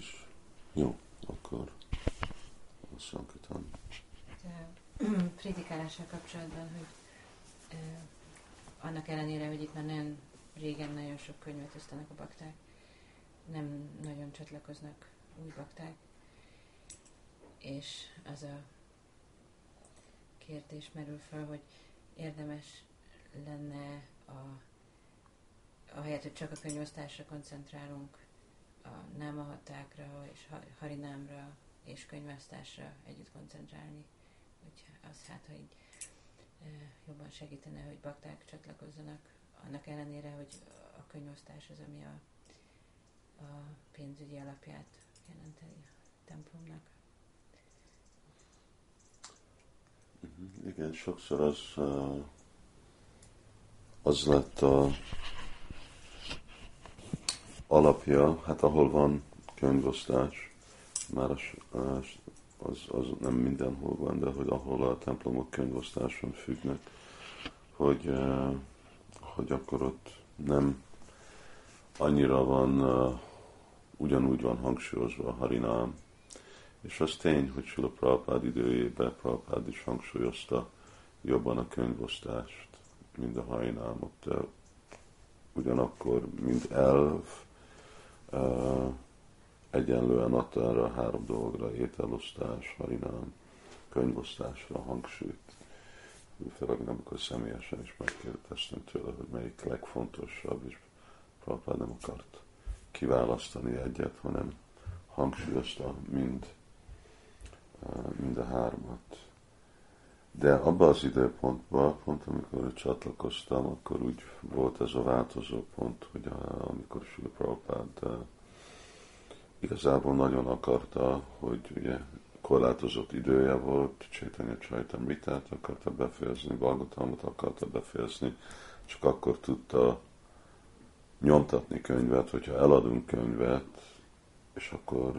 is. Jó, akkor a Sankitán. Prédikálással kapcsolatban, hogy eh, annak ellenére, hogy itt már nagyon régen nagyon sok könyvet osztanak a bakták, nem nagyon csatlakoznak új bakták, és az a kérdés merül fel, hogy érdemes lenne a, ahelyett, hogy csak a könyvosztásra koncentrálunk, a námahatákra és harinámra és könyvosztásra együtt koncentrálni, hogy az hát, e, jobban segítene, hogy bakták csatlakozzanak, annak ellenére, hogy a könyvosztás az, ami a, a pénzügyi alapját jelenti a templomnak. Mhm. Igen, sokszor az, az lett a alapja, hát ahol van könyvosztás, már az, az, az nem mindenhol van, de hogy ahol a templomok könyvosztáson függnek, hogy, hogy akkor ott nem annyira van, ugyanúgy van hangsúlyozva a harinám, és az tény, hogy Sula Prabhupád időjében Prabhupád is hangsúlyozta jobban a könyvosztást, mint a hajnámot, de ugyanakkor, mint elv, egyenlően adta erre a három dologra, ételosztás, harinám, könyvosztásra hangsúlyt. Főleg amikor személyesen is megkérdeztem tőle, hogy melyik legfontosabb, és Prabhupád nem akart kiválasztani egyet, hanem hangsúlyozta mind mind a hármat. De abban az időpontban, pont amikor csatlakoztam, akkor úgy volt ez a változó pont, hogy a, amikor Sula Prabhupád igazából nagyon akarta, hogy ugye korlátozott idője volt, Csétanya Csajtam Ritát akarta befejezni, Balgotalmat akarta befejezni, csak akkor tudta nyomtatni könyvet, hogyha eladunk könyvet, és akkor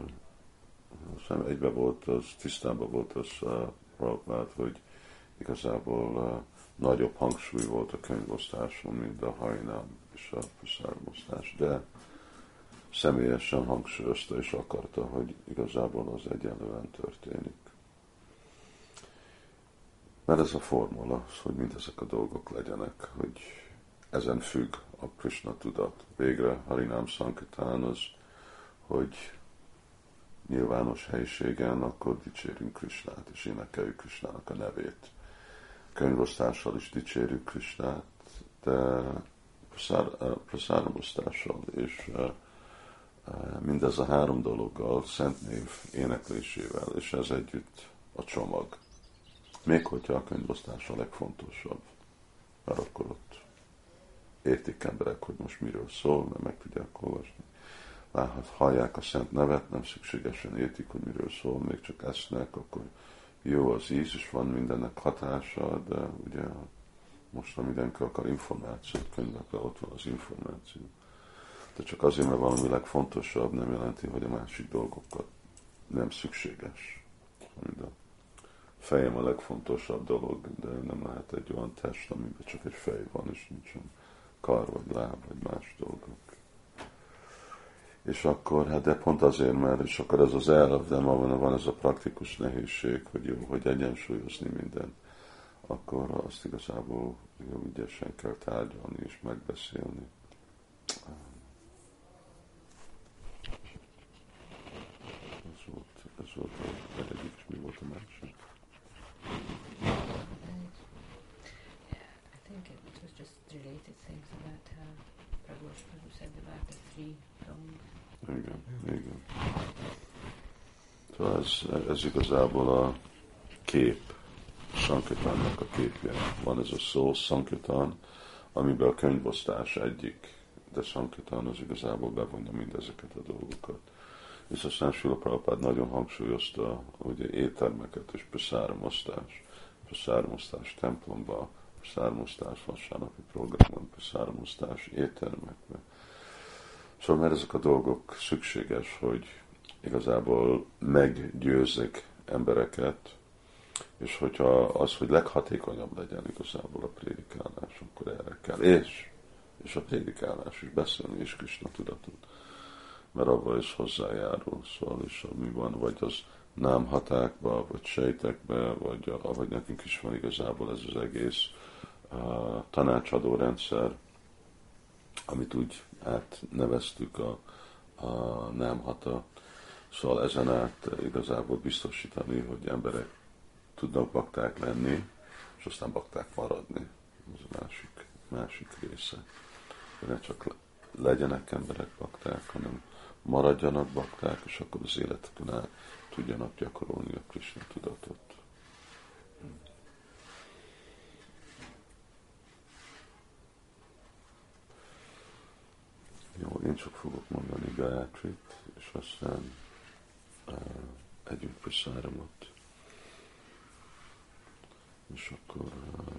hiszem egybe volt az, tisztában volt az uh, Prabhupád, hogy igazából nagyobb hangsúly volt a könyvosztáson, mint a hajnám és a puszármosztás, de személyesen hangsúlyozta és akarta, hogy igazából az egyenlően történik. Mert ez a formula, hogy mindezek a dolgok legyenek, hogy ezen függ a Krishna tudat. Végre Harinám Sankitán az, hogy nyilvános helyiségen, akkor dicsérünk Krisnát, és énekeljük Krisnának a nevét. Könyvosztással is dicsérjük Krisnát, de praszáramosztással és eh, eh, mindez a három dologgal, szent név éneklésével, és ez együtt a csomag. Még hogyha a könyvosztás a legfontosabb, mert akkor ott értik emberek, hogy most miről szól, mert meg tudják olvasni láthat, hallják a szent nevet, nem szükségesen értik, hogy miről szól, még csak esznek, akkor jó az íz, és van mindennek hatása, de ugye most, ha mindenki akar információt, könyvekre ott van az információ. De csak azért, mert valami legfontosabb, nem jelenti, hogy a másik dolgokat nem szükséges. Mind a fejem a legfontosabb dolog, de nem lehet egy olyan test, amiben csak egy fej van, és nincsen kar, vagy láb, vagy más dolgok és akkor, hát de pont azért, mert és akkor ez az elv, de ma van, van ez a praktikus nehézség, hogy jó, hogy egyensúlyozni minden, akkor azt igazából jó ügyesen kell tárgyalni és megbeszélni. Ez volt, ez volt a egyik, és mi volt a másik? Related things about how Prabhu said about the three igen. Szóval ez, ez igazából a kép, Sankitánnak a képje. Van ez a szó, Sankitán, amiben a könyvosztás egyik, de Sankitán az igazából bevonja mindezeket a dolgokat. És aztán Sula Prabhupád nagyon hangsúlyozta, hogy éttermeket és peszáramosztás, peszáramosztás templomba, peszáramosztás vasárnapi programban, peszáramosztás éttermekben Szóval mert ezek a dolgok szükséges, hogy igazából meggyőzzek embereket, és hogyha az, hogy leghatékonyabb legyen igazából a prédikálás, akkor erre kell. És, és a prédikálás is beszélni is Krishna tudatot. mert abban is hozzájárul. Szóval is mi van, vagy az nem hatákba, vagy sejtekbe, vagy, vagy nekünk is van igazából ez az egész uh, tanácsadó rendszer, amit úgy átneveztük a, a nem hata. Szóval ezen át igazából biztosítani, hogy emberek tudnak bakták lenni, és aztán bakták maradni. Ez a másik, másik része. Ne csak legyenek emberek bakták, hanem maradjanak bakták, és akkor az életükön át tudjanak gyakorolni a Krishna tudatot. Jó, én csak fogok Gayatrit, és aztán uh, együnk Prasáramot. És akkor uh,